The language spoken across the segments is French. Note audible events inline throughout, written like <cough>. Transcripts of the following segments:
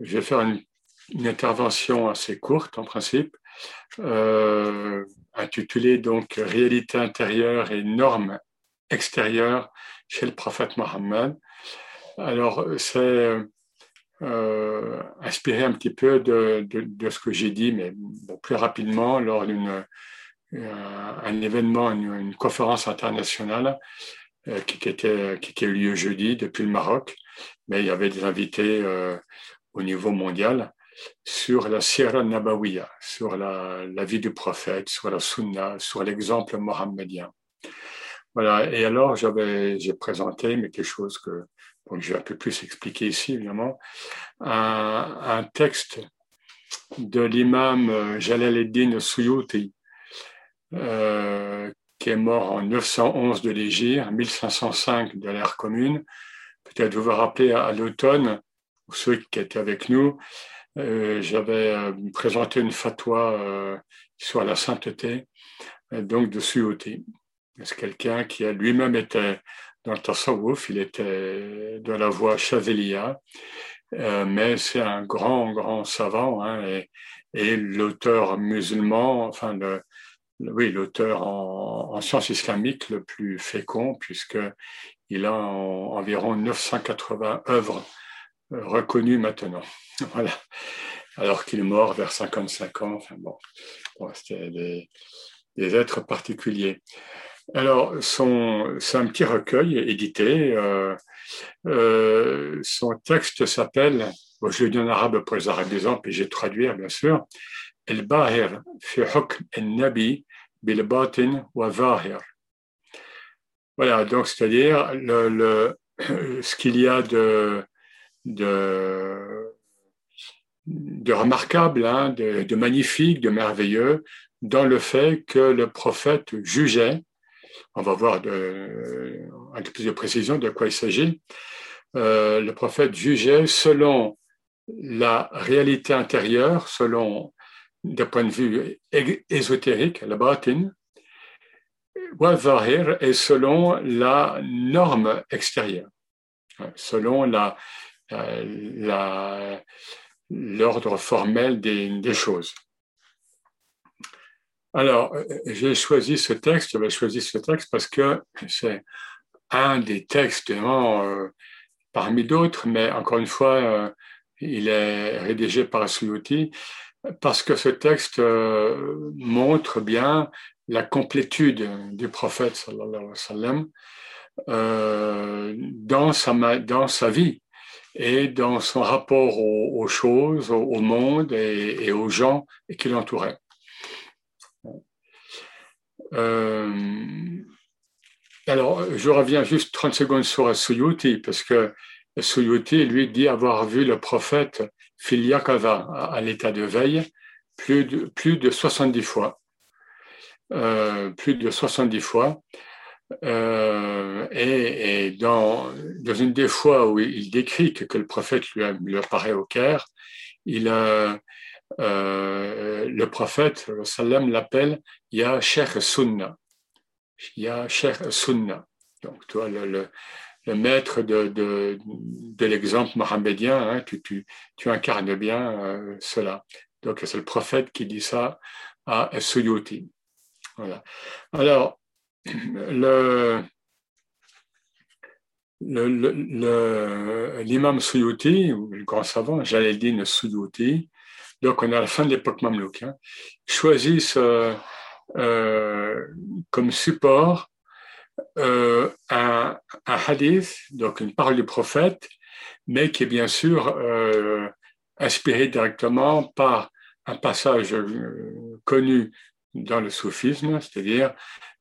je vais faire une, intervention assez courte en principe, euh, intitulée donc Réalité intérieure et normes extérieures chez le prophète Mohammed. Alors, c'est euh, inspiré un petit peu de, ce que j'ai dit, mais plus rapidement lors d'un euh, événement, une, conférence internationale qui, était, qui, a eu lieu jeudi depuis le Maroc, mais il y avait des invités euh, au niveau mondial sur la Sierra Nabawiya, sur la, vie du prophète, sur la Sunna, sur l'exemple mohammedien. Voilà. Et alors, j'ai présenté, mais quelque chose que je vais un peu plus expliquer ici, évidemment, un, texte de l'imam euh, Jalal Suyuti, euh, qui est mort en 911 de l'Égypte, 1505 de l'ère commune. Peut-être vous vous rappelez à, l'automne, ceux qui étaient avec nous, euh, j'avais euh, présenté une fatwa euh, sur la sainteté donc de Suyuti. C'est quelqu'un qui a lui-même été dans le Tasawwuf, il était dans la voie Chazelia, mais c'est un grand, grand savant, hein, et, et l'auteur musulman, enfin le, oui, l'auteur en, sciences islamiques le plus fécond, puisqu'il a environ 980 œuvres euh, reconnues maintenant. <laughs> voilà. Alors qu'il est mort vers 55 ans. Enfin bon, c'était des, êtres particuliers. Alors, c'est un petit recueil édité. Euh, euh, son texte s'appelle, je le dis en arabe pour les arabisants, puis j'ai traduit, bien sûr, El-Bahir fi hukm nabi voilà, donc c'est-à-dire le, ce qu'il y a de, de, remarquable, hein, de, magnifique, de merveilleux dans le fait que le prophète jugeait, on va voir de, peu plus de précision de quoi il s'agit, euh, le prophète jugeait selon la réalité intérieure, selon d'un point de vue ésotérique, la batin, Zahir est selon la norme extérieure, selon la, l'ordre formel des, des, choses. Alors, j'ai choisi ce texte, j'avais choisi ce texte parce que c'est un des textes euh, parmi d'autres, mais encore une fois, euh, il est rédigé par Suyuti parce que ce texte euh, montre bien la complétude du prophète sallallahu alayhi wa sallam euh, dans, sa, dans sa vie et dans son rapport aux, choses, au, monde et, aux gens qui l'entouraient. Euh, alors, je reviens juste 30 secondes sur Suyuti, parce que Suyuti, lui, dit avoir vu le prophète Filiakava à l'état de veille plus de, plus de 70 fois. Euh, plus de 70 fois. Euh, et, dans, dans, une des fois où il décrit que, que le prophète lui, lui, apparaît au Caire, il euh, le prophète sallam l'appelle Ya Sheikh Sunna. Ya Sheikh Sunna. Donc, toi, le, le, le maître de, de, l'exemple mohammedien, hein, tu, tu, tu, incarnes bien euh, cela. Donc, c'est le prophète qui dit ça à Suyuti. Voilà. Alors, le, l'imam Suyuti, le grand savant, Jalaluddin Suyuti, donc on est à la fin de l'époque mamelouk, hein, choisit euh, comme support euh, un, hadith, donc une parole du prophète, mais qui est bien sûr euh, inspiré directement par un passage euh, connu dans le soufisme, c'est-à-dire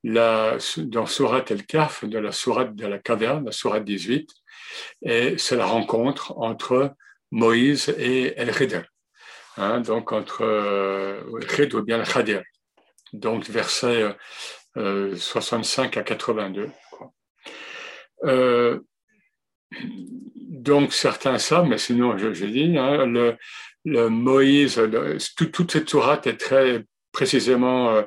dans Surat el-Kaf, de la Surat de la caverne, la Surat 18, et c'est la rencontre entre Moïse et El Khidr, hein, donc entre euh, ou bien El Khadir, donc verset euh, 65 à 82. Euh, donc certains savent, mais sinon je, dis, hein, le, Moïse, toute cette sourate est très précisément euh,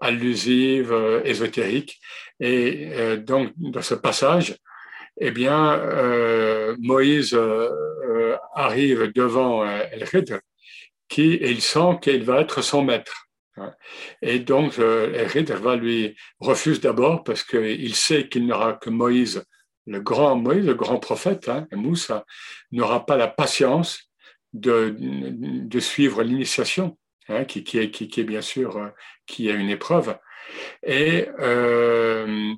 allusive, euh, ésotérique. Et euh, donc, dans ce passage, eh bien, Moïse arrive devant El-Khidr qui, et il sent qu'il va être son maître. Et donc, El-Khidr va lui refuse d'abord parce qu'il sait qu'il n'aura que Moïse, le grand Moïse, le grand prophète, hein, Moussa, n'aura pas la patience de, suivre l'initiation, hein, qui, est, bien sûr qui est une épreuve. Et, euh,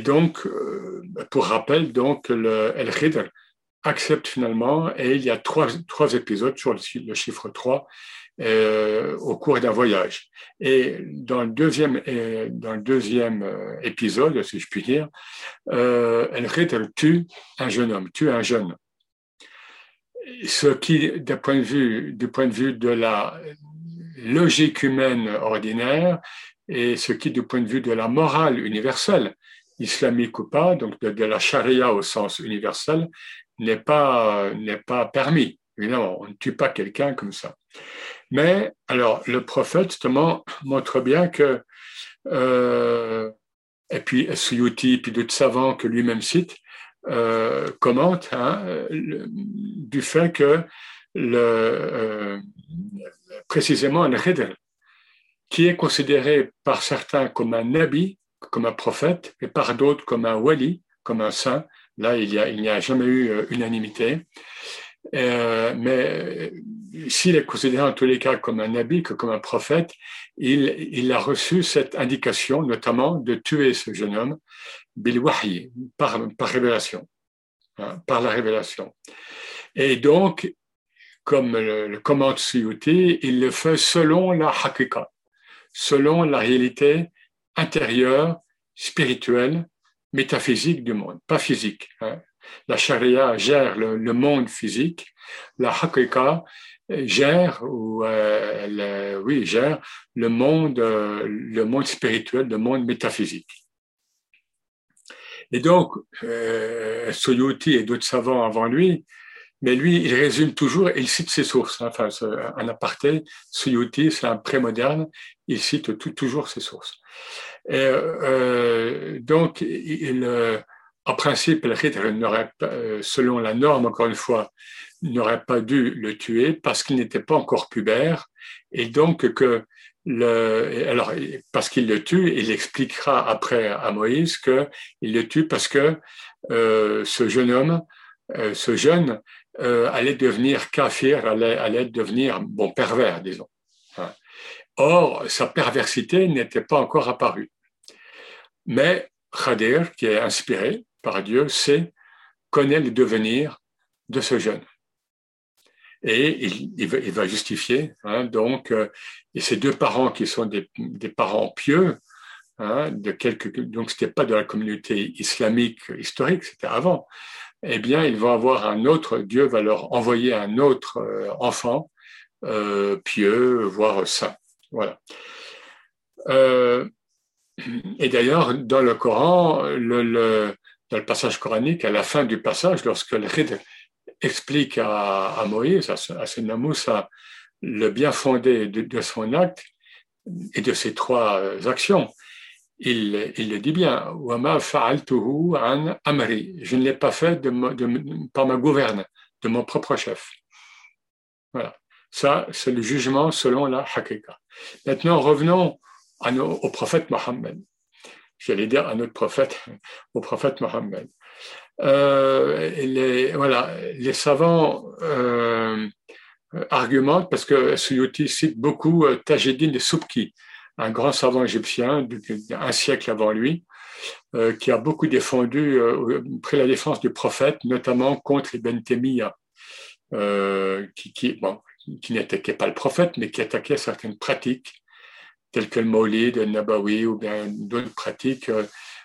donc, euh, pour rappel, donc, le El Khidr accepte finalement, et il y a trois, trois épisodes sur le, chiffre 3 euh, au cours d'un voyage. Et dans le deuxième, dans le deuxième épisode, si je puis dire, El Khidr tue un jeune homme, tue un jeune. Ce qui, point de vue, du point de vue de la logique humaine ordinaire, et ce qui, du point de vue de la morale universelle, islamique ou pas, donc de, la charia au sens universel, n'est pas, pas permis. Évidemment, on ne tue pas quelqu'un comme ça. Mais alors, le prophète, justement, montre bien que, euh, et puis Suyuti, puis d'autres savants que lui-même cite, euh, commentent hein, du fait que euh, précisément le khidr, qui est considéré par certains comme un nabi, comme un prophète, et par d'autres comme un wali, comme un saint. Là, il n'y a, jamais eu euh, unanimité. Euh, mais s'il est considéré en tous les cas comme un nabi, que comme un prophète, il, a reçu cette indication, notamment de tuer ce jeune homme, bil wahi, par, révélation, hein, par la révélation. Et donc, comme le, le commente Suyuti, il le fait selon la hakika, selon la réalité intérieure, spirituelle, métaphysique du monde, pas physique. Hein. La charia gère le, monde physique, la hakika gère ou euh, oui gère le monde euh, le monde spirituel, le monde métaphysique. Et donc, euh, Soyuti et d'autres savants avant lui mais lui, il résume toujours il cite ses sources. Hein. Enfin, un aparté, Suyuti, c'est un pré-moderne, il cite toujours ses sources. Euh, donc, il, euh, en principe, le pas, euh, selon la norme, encore une fois, n'aurait pas dû le tuer parce qu'il n'était pas encore pubère, et donc que le, alors parce qu'il le tue, il expliquera après à Moïse que il le tue parce que ce jeune homme, ce jeune, euh, allait devenir kafir, allait, devenir bon pervers, disons. Hein. Or, sa perversité n'était pas encore apparue. Mais Khadir, qui est inspiré par Dieu, sait, connaît le devenir de ce jeune. Et il, va, justifier, hein, donc, euh, et ces deux parents qui sont des, parents pieux, hein, de quelques, donc c'était pas de la communauté islamique historique, c'était avant, eh bien, ils vont avoir un autre, Dieu va leur envoyer un autre euh, enfant euh, pieux, voire saint. Voilà. Euh, et d'ailleurs, dans le Coran, dans le passage coranique, à la fin du passage, lorsque le Khidr explique à, Moïse, à, à Moussa, le bien fondé de, son acte et de ses trois actions, il, le dit bien. Je ne l'ai pas fait par ma gouverne, de mon propre chef. Voilà. Ça, c'est le jugement selon la hakika. Maintenant, revenons au prophète Mohammed. J'allais dire à notre prophète, <laughs> au prophète Mohammed. Euh, les, voilà, les savants euh, argumentent parce que Suyuti cite beaucoup euh, Tajeddin de Subki, un grand savant égyptien d'un siècle avant lui, euh, qui a beaucoup défendu, euh, pris la défense du prophète, notamment contre Ibn Taymiyyah, euh, qui, qui, bon, qui n'attaquait pas le prophète, mais qui attaquait certaines pratiques, telles que le maulid, le nabawi, ou bien d'autres pratiques,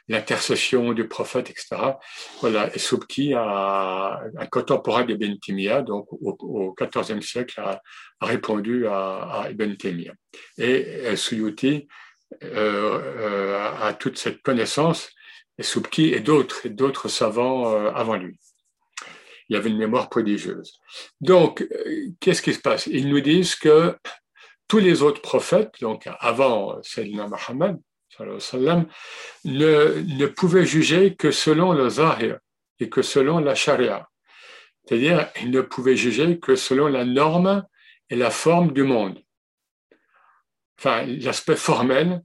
l'intercession du prophète, etc. Voilà, et Subki, a, un contemporain d'Ibn Taymiyyah, donc au, XIVe siècle, a, répondu à, Ibn Taymiyyah. Et Suyuti euh, euh, a toute cette connaissance, et Subki et d'autres, et d'autres savants euh, avant lui. Il avait une mémoire prodigieuse. Donc, qu'est-ce qui se passe? Ils nous disent que tous les autres prophètes, donc avant Sayyidina Muhammad, ne, ne pouvait juger que selon le zahir et que selon la charia. C'est-à-dire, il ne pouvait juger que selon la norme et la forme du monde. Enfin, l'aspect formel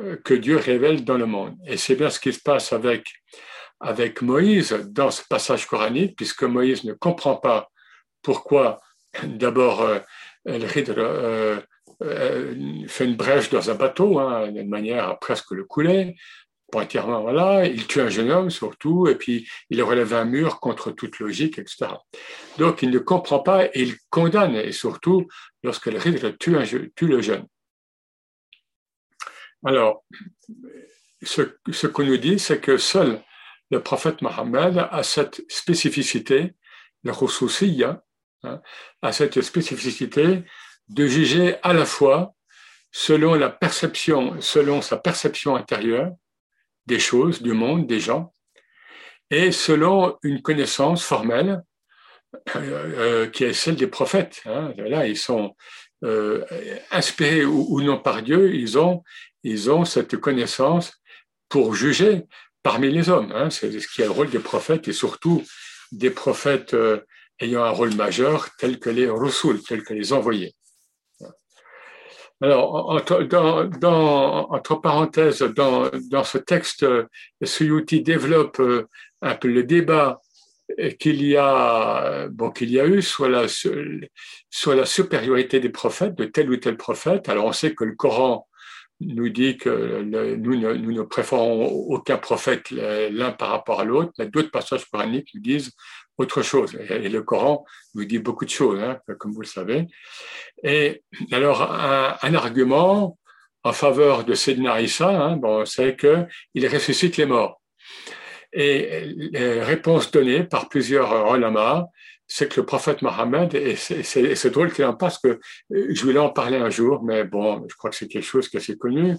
euh, que Dieu révèle dans le monde. Et c'est bien ce qui se passe avec, avec Moïse dans ce passage coranique, puisque Moïse ne comprend pas pourquoi d'abord euh, euh, fait une brèche dans un bateau, hein, d'une manière à presque le couler, entièrement, voilà, il tue un jeune homme surtout, et puis il relève un mur contre toute logique, etc. Donc il ne comprend pas et il condamne, et surtout lorsque le rideau tue, un, tue le jeune. Alors, ce, ce qu'on nous dit, c'est que seul le prophète Mohammed a cette spécificité, le khususiyya, hein, a cette spécificité de juger à la fois selon la perception, selon sa perception intérieure des choses, du monde, des gens, et selon une connaissance formelle euh, euh, qui est celle des prophètes. Hein. Là, ils sont euh, inspirés ou, non par Dieu, ils ont, ils ont cette connaissance pour juger parmi les hommes. Hein. C'est ce qui est le rôle des prophètes et surtout des prophètes ayant un rôle majeur, tels que les Rasul, tels que les envoyés. Alors, entre, parenthèses, dans, ce texte, Suyuti développe euh, un peu le débat qu'il y a, bon, qu'il y a eu sur la, la supériorité des prophètes, de tel ou tel prophète. Alors, on sait que le Coran nous dit que nous, ne, nous ne préférons aucun prophète l'un par rapport à l'autre, mais d'autres passages coraniques nous disent autre chose. Et, le Coran nous dit beaucoup de choses, hein, comme vous le savez. Et alors, un, argument en faveur de Sedna Issa, hein, bon, c'est qu'il ressuscite les morts. Et les réponses données par plusieurs ulama, c'est que le prophète Mohammed, et c'est drôle qu'il en parce que je voulais en parler un jour, mais bon, je crois que c'est quelque chose qui est assez connu.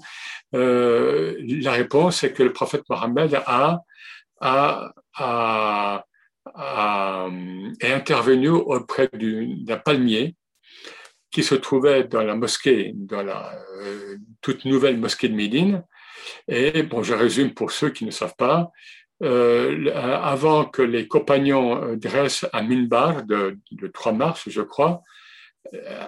Euh, la réponse, c'est que le prophète Mohammed a, a, a euh, est intervenu auprès d'un palmier qui se trouvait dans la mosquée, dans la euh, toute nouvelle mosquée de Médine. Et bon, je résume pour ceux qui ne savent pas. Euh, avant que les compagnons dressent un minbar de, de 3 mars, je crois,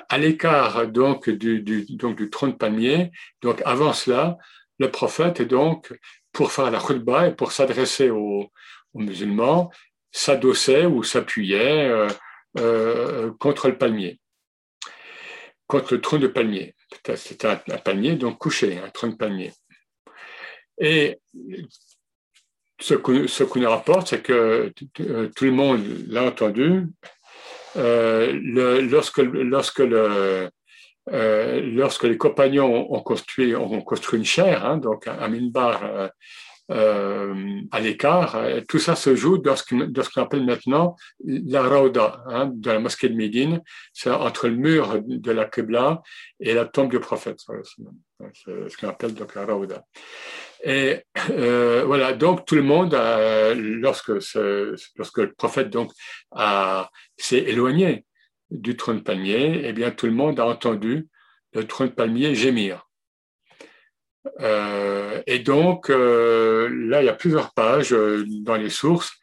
à l'écart donc du, du, donc du trône de palmier, donc avant cela, le prophète, donc, pour faire la khutbah et pour s'adresser aux musulmans, s'adossait ou s'appuyait euh, euh, contre le palmier, contre le tronc de palmier. C'était un, palmier, donc couché, un tronc de palmier. Et ce qu'on nous rapporte, c'est que tout le monde l'a entendu. Euh, lorsque, lorsque, lorsque les compagnons ont construit, ont construit une chaire, hein, donc un, minbar euh, à l'écart. Euh, tout ça se joue dans ce qu'on appelle maintenant la Rauda, hein, de la mosquée de Médine. C'est entre le mur de la Qibla et la tombe du prophète. C'est ce qu'on appelle donc la Rauda. Et euh, voilà, donc tout le monde, lorsque, ce, lorsque le prophète donc s'est éloigné du trône de palmier, eh bien tout le monde a entendu le trône de palmier gémir. Euh, et donc, euh, là, il y a plusieurs pages euh, dans les sources.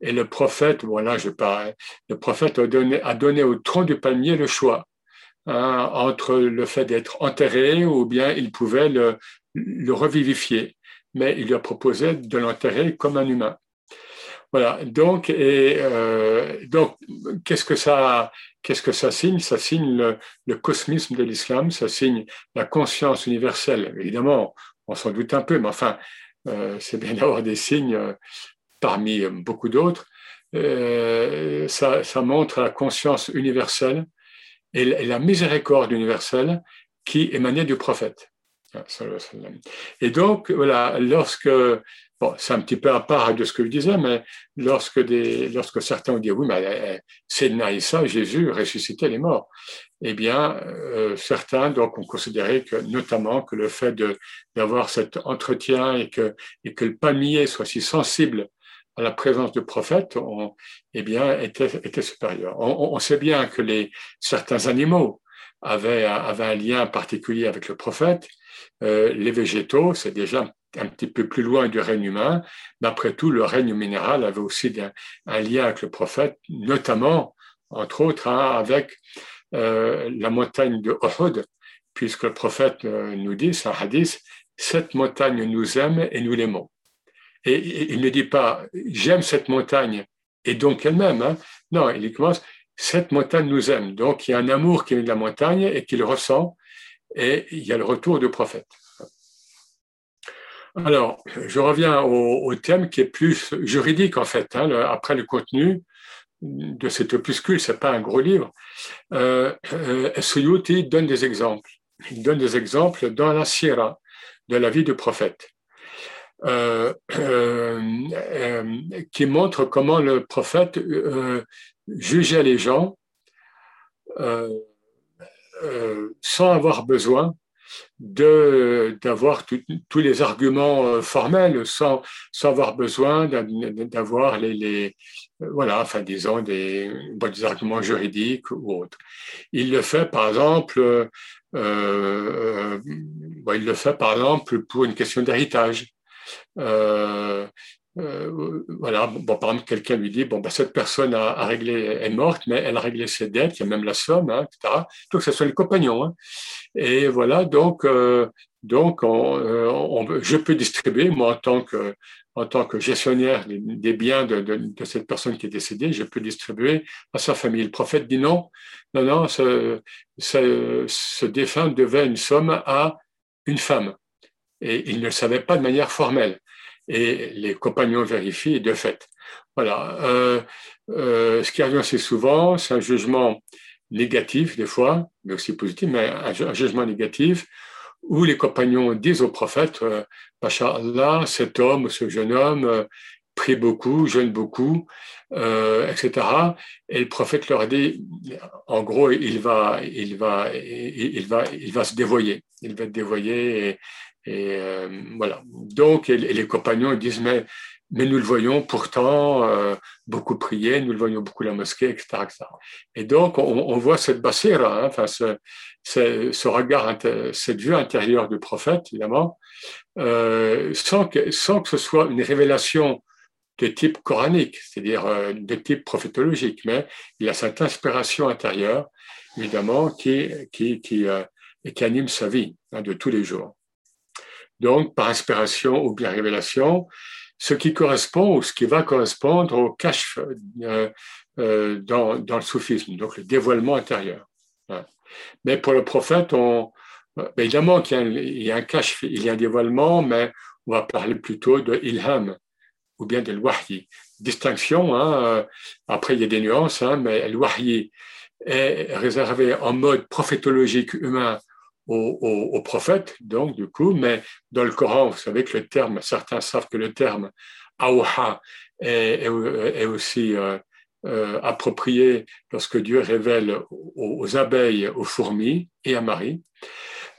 Et le prophète, voilà, je parle, le prophète a donné, au tronc du palmier le choix hein, entre le fait d'être enterré ou bien il pouvait le revivifier. Mais il lui a proposé de l'enterrer comme un humain. Voilà. Donc, et euh, donc, qu'est-ce que ça, qu'est-ce que ça signe? Ça signe le, cosmisme de l'islam, ça signe la conscience universelle. Évidemment, on s'en doute un peu, mais enfin, euh, c'est bien <laughs> d'avoir des signes euh, parmi beaucoup d'autres. Ça, montre la conscience universelle et, et la miséricorde universelle qui émanait du prophète. Et donc, voilà, lorsque C'est un petit peu à part de ce que je disais, mais lorsque, des, lorsque certains ont dit oui, mais c'est Naïssa, Jésus ressuscitait les morts, eh bien, euh, certains donc ont considéré que, notamment, que le fait d'avoir cet entretien et que, et que le palmier soit si sensible à la présence du prophète, on, eh bien, était, était supérieur. On, on, sait bien que les, certains animaux avaient, avaient un lien particulier avec le prophète. Euh, les végétaux, c'est déjà un petit peu plus loin du règne humain, mais après tout, le règne minéral avait aussi un, lien avec le prophète, notamment, entre autres, hein, avec euh, la montagne de Uhud, puisque le prophète euh, nous dit, c'est un hadith, cette montagne nous aime et nous l'aimons. Et, il ne dit pas, j'aime cette montagne et donc elle-même. Hein. Non, il commence, cette montagne nous aime. Donc il y a un amour qui vient de la montagne et qu'il ressent, et il y a le retour du prophète. Alors, je reviens au, thème qui est plus juridique en fait. Hein, après le contenu de cet opuscule, c'est pas un gros livre. Euh, euh, donne des exemples. Il donne des exemples dans la Sierra de la vie du prophète. Euh, euh, qui montre comment le prophète jugeait les gens sans avoir besoin d'avoir tous les arguments formels sans, sans avoir besoin d'avoir les, les, voilà enfin disons des, des arguments juridiques ou autres. Il le fait par exemple euh, il le fait par exemple pour une question d'héritage. Euh, euh, voilà, bon, par exemple, quelqu'un lui dit, bon, ben, cette personne a, réglé, est morte, mais elle a réglé ses dettes, il y a même la somme, hein, etc. Donc, ce sont les compagnons. Hein. Et voilà, donc, euh, donc on, je peux distribuer, moi, en tant que, en tant que gestionnaire des, biens de, de, cette personne qui est décédée, je peux distribuer à sa famille. Le prophète dit non, non, non, ce, ce, ce défunt devait une somme à une femme et il ne le savait pas de manière formelle. Et les compagnons vérifient de fait. Voilà. Euh, euh, ce qui arrive assez souvent, c'est un jugement négatif des fois, mais aussi positif, mais un, jugement négatif où les compagnons disent au prophète, euh, Allah, cet homme, ce jeune homme, prie beaucoup, jeûne beaucoup, etc. Et le prophète leur dit, en gros, il va, il va, il, va, il va se dévoyer, il va être dévoyé et euh, voilà. Donc, les compagnons disent, mais, mais nous le voyons pourtant euh, beaucoup prier, nous le voyons beaucoup la mosquée, etc. Et donc, on, voit cette bassira, hein, enfin, ce, ce, regard, cette vue intérieure du prophète, évidemment, euh, sans, que, sans que ce soit une révélation de type coranique, c'est-à-dire de type prophétologique, mais il y a cette inspiration intérieure, évidemment, qui, qui, qui, qui anime sa vie hein, de tous les jours donc par inspiration ou bien révélation, ce qui correspond ou ce qui va correspondre au cache euh, euh, dans, dans, le soufisme, donc le dévoilement intérieur. Mais pour le prophète, on, ben, évidemment qu'il y, a un cache, il y a un dévoilement, mais on va parler plutôt de ilham ou bien de l'wahyi. Distinction, hein, euh, après il y a des nuances, hein, mais l'wahyi est réservé en mode prophétologique humain au, prophète, donc du coup, mais dans le Coran, vous savez que le terme, certains savent que le terme Aouha est, aussi euh, euh, approprié lorsque Dieu révèle aux, abeilles, aux fourmis et à Marie.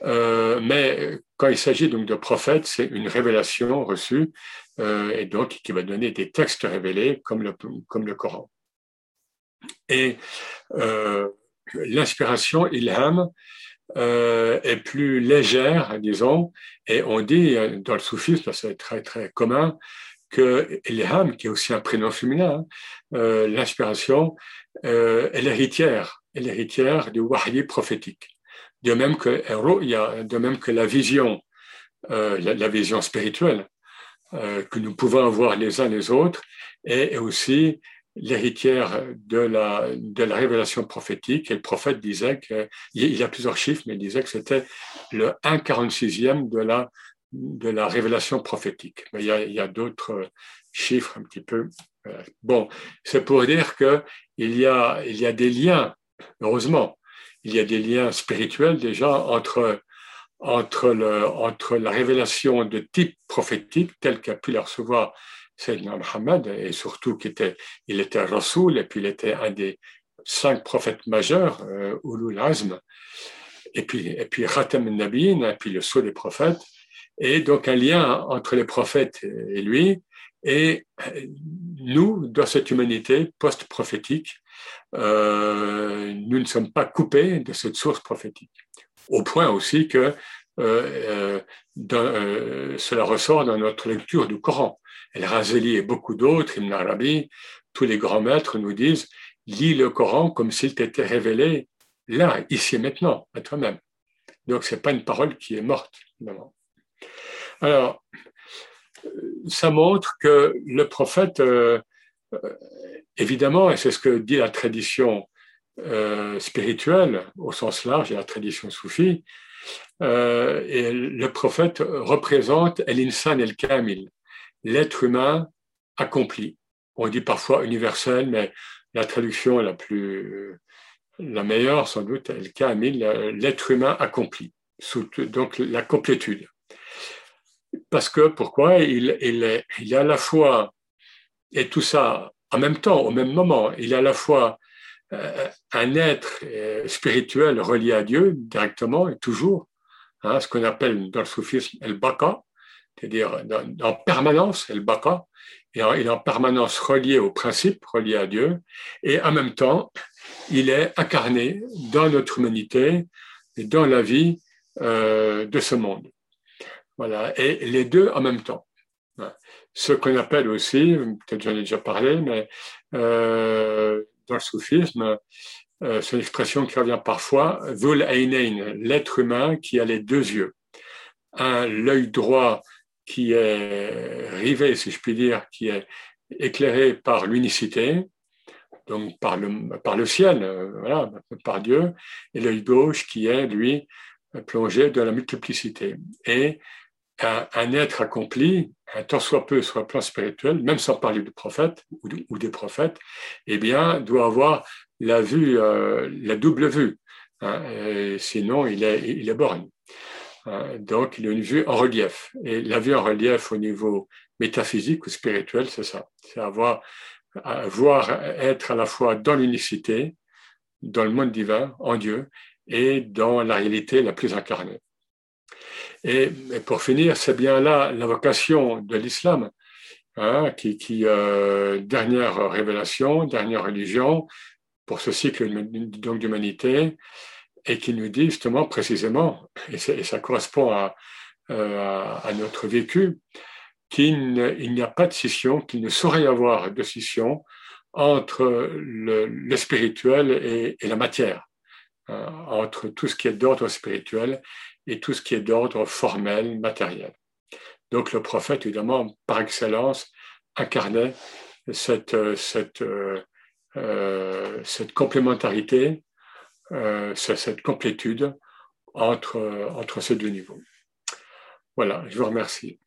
Euh, mais quand il s'agit donc de prophète, c'est une révélation reçue et donc qui va donner des textes révélés comme le, comme le Coran. Et l'inspiration, ilham, euh, est plus légère, disons, et on dit euh, dans le soufisme, c'est très très commun, que Ilham, qui est aussi un prénom féminin, euh, l'inspiration euh, est l'héritière, est l'héritière du wahyi prophétique. De même que de même que la vision, la, vision spirituelle que nous pouvons avoir les uns les autres, est aussi l'héritière de la, de la révélation prophétique. Et le prophète disait qu'il y a plusieurs chiffres, mais il disait que c'était le 1,46e de la, de la révélation prophétique. Mais il y a, il y a d'autres chiffres un petit peu. Euh, bon, c'est pour dire que il y a, il y a des liens, heureusement, il y a des liens spirituels déjà entre, entre, le, entre la révélation de type prophétique, telle qu'a pu la recevoir Sayyidina Muhammad, et surtout qu'il était, il était Rasoul, et puis il était un des cinq prophètes majeurs, euh, Ulul Azm, et puis, et puis Khatam al-Nabiyin, et puis le sceau des prophètes, et donc un lien entre les prophètes et lui, et nous, dans cette humanité post-prophétique, euh, nous ne sommes pas coupés de cette source prophétique. Au point aussi que cela ressort dans notre lecture du Coran. El Razeli et beaucoup d'autres, Ibn Arabi, tous les grands maîtres nous disent lis le Coran comme s'il t'était révélé là, ici et maintenant, à toi-même. Donc, ce n'est pas une parole qui est morte, évidemment. Alors, ça montre que le prophète, euh, euh, évidemment, et c'est ce que dit la tradition euh, spirituelle au sens large et la tradition soufie, et le prophète représente l'insan el kamil, l'être humain accompli. On dit parfois universel, mais la traduction la plus la meilleure, sans doute, el kamil, l'être humain accompli, donc la complétude. Parce que, pourquoi il, il, est, à la fois, et tout ça en même temps, au même moment, il est à la fois euh, un être euh, spirituel relié à Dieu directement et toujours, hein, ce qu'on appelle dans le soufisme el baka, c'est-à-dire en permanence el baka, et il est en permanence relié au principe, relié à Dieu, et en même temps, il est incarné dans notre humanité et dans la vie euh, de ce monde. Voilà, et les deux en même temps. Ce qu'on appelle aussi, peut-être j'en ai déjà parlé, mais euh, dans le soufisme, euh, c'est une expression qui revient parfois, l'être humain qui a les deux yeux. Un, l'œil droit qui est rivé, si je puis dire, qui est éclairé par l'unicité, donc par le, par le ciel, euh, voilà, par Dieu, et l'œil gauche qui est, lui, plongé dans la multiplicité. Et un, être accompli, tant soit peu sur le plan spirituel, même sans parler de prophète ou, des prophètes, eh bien, doit avoir la vue, euh, la double vue. Hein, sinon, il est, il est borgne. Hein, donc, il a une vue en relief. Et la vue en relief au niveau métaphysique ou spirituel, c'est ça. C'est avoir, voir être à la fois dans l'unicité, dans le monde divin, en Dieu, et dans la réalité la plus incarnée. Et, pour finir, c'est bien là la vocation de l'islam, hein, qui, qui euh, dernière révélation, dernière religion pour ce cycle donc d'humanité, et qui nous dit justement précisément, et, ça correspond à, euh, à, notre vécu, qu'il n'y a pas de scission, qu'il ne saurait y avoir de scission entre le, spirituel et, la matière, hein, entre tout ce qui est d'ordre spirituel et tout ce qui est d'ordre formel, matériel. Donc le prophète, évidemment, par excellence, incarnait cette, cette, euh, euh cette complémentarité, euh, cette complétude entre, entre ces deux niveaux. Voilà, je vous remercie.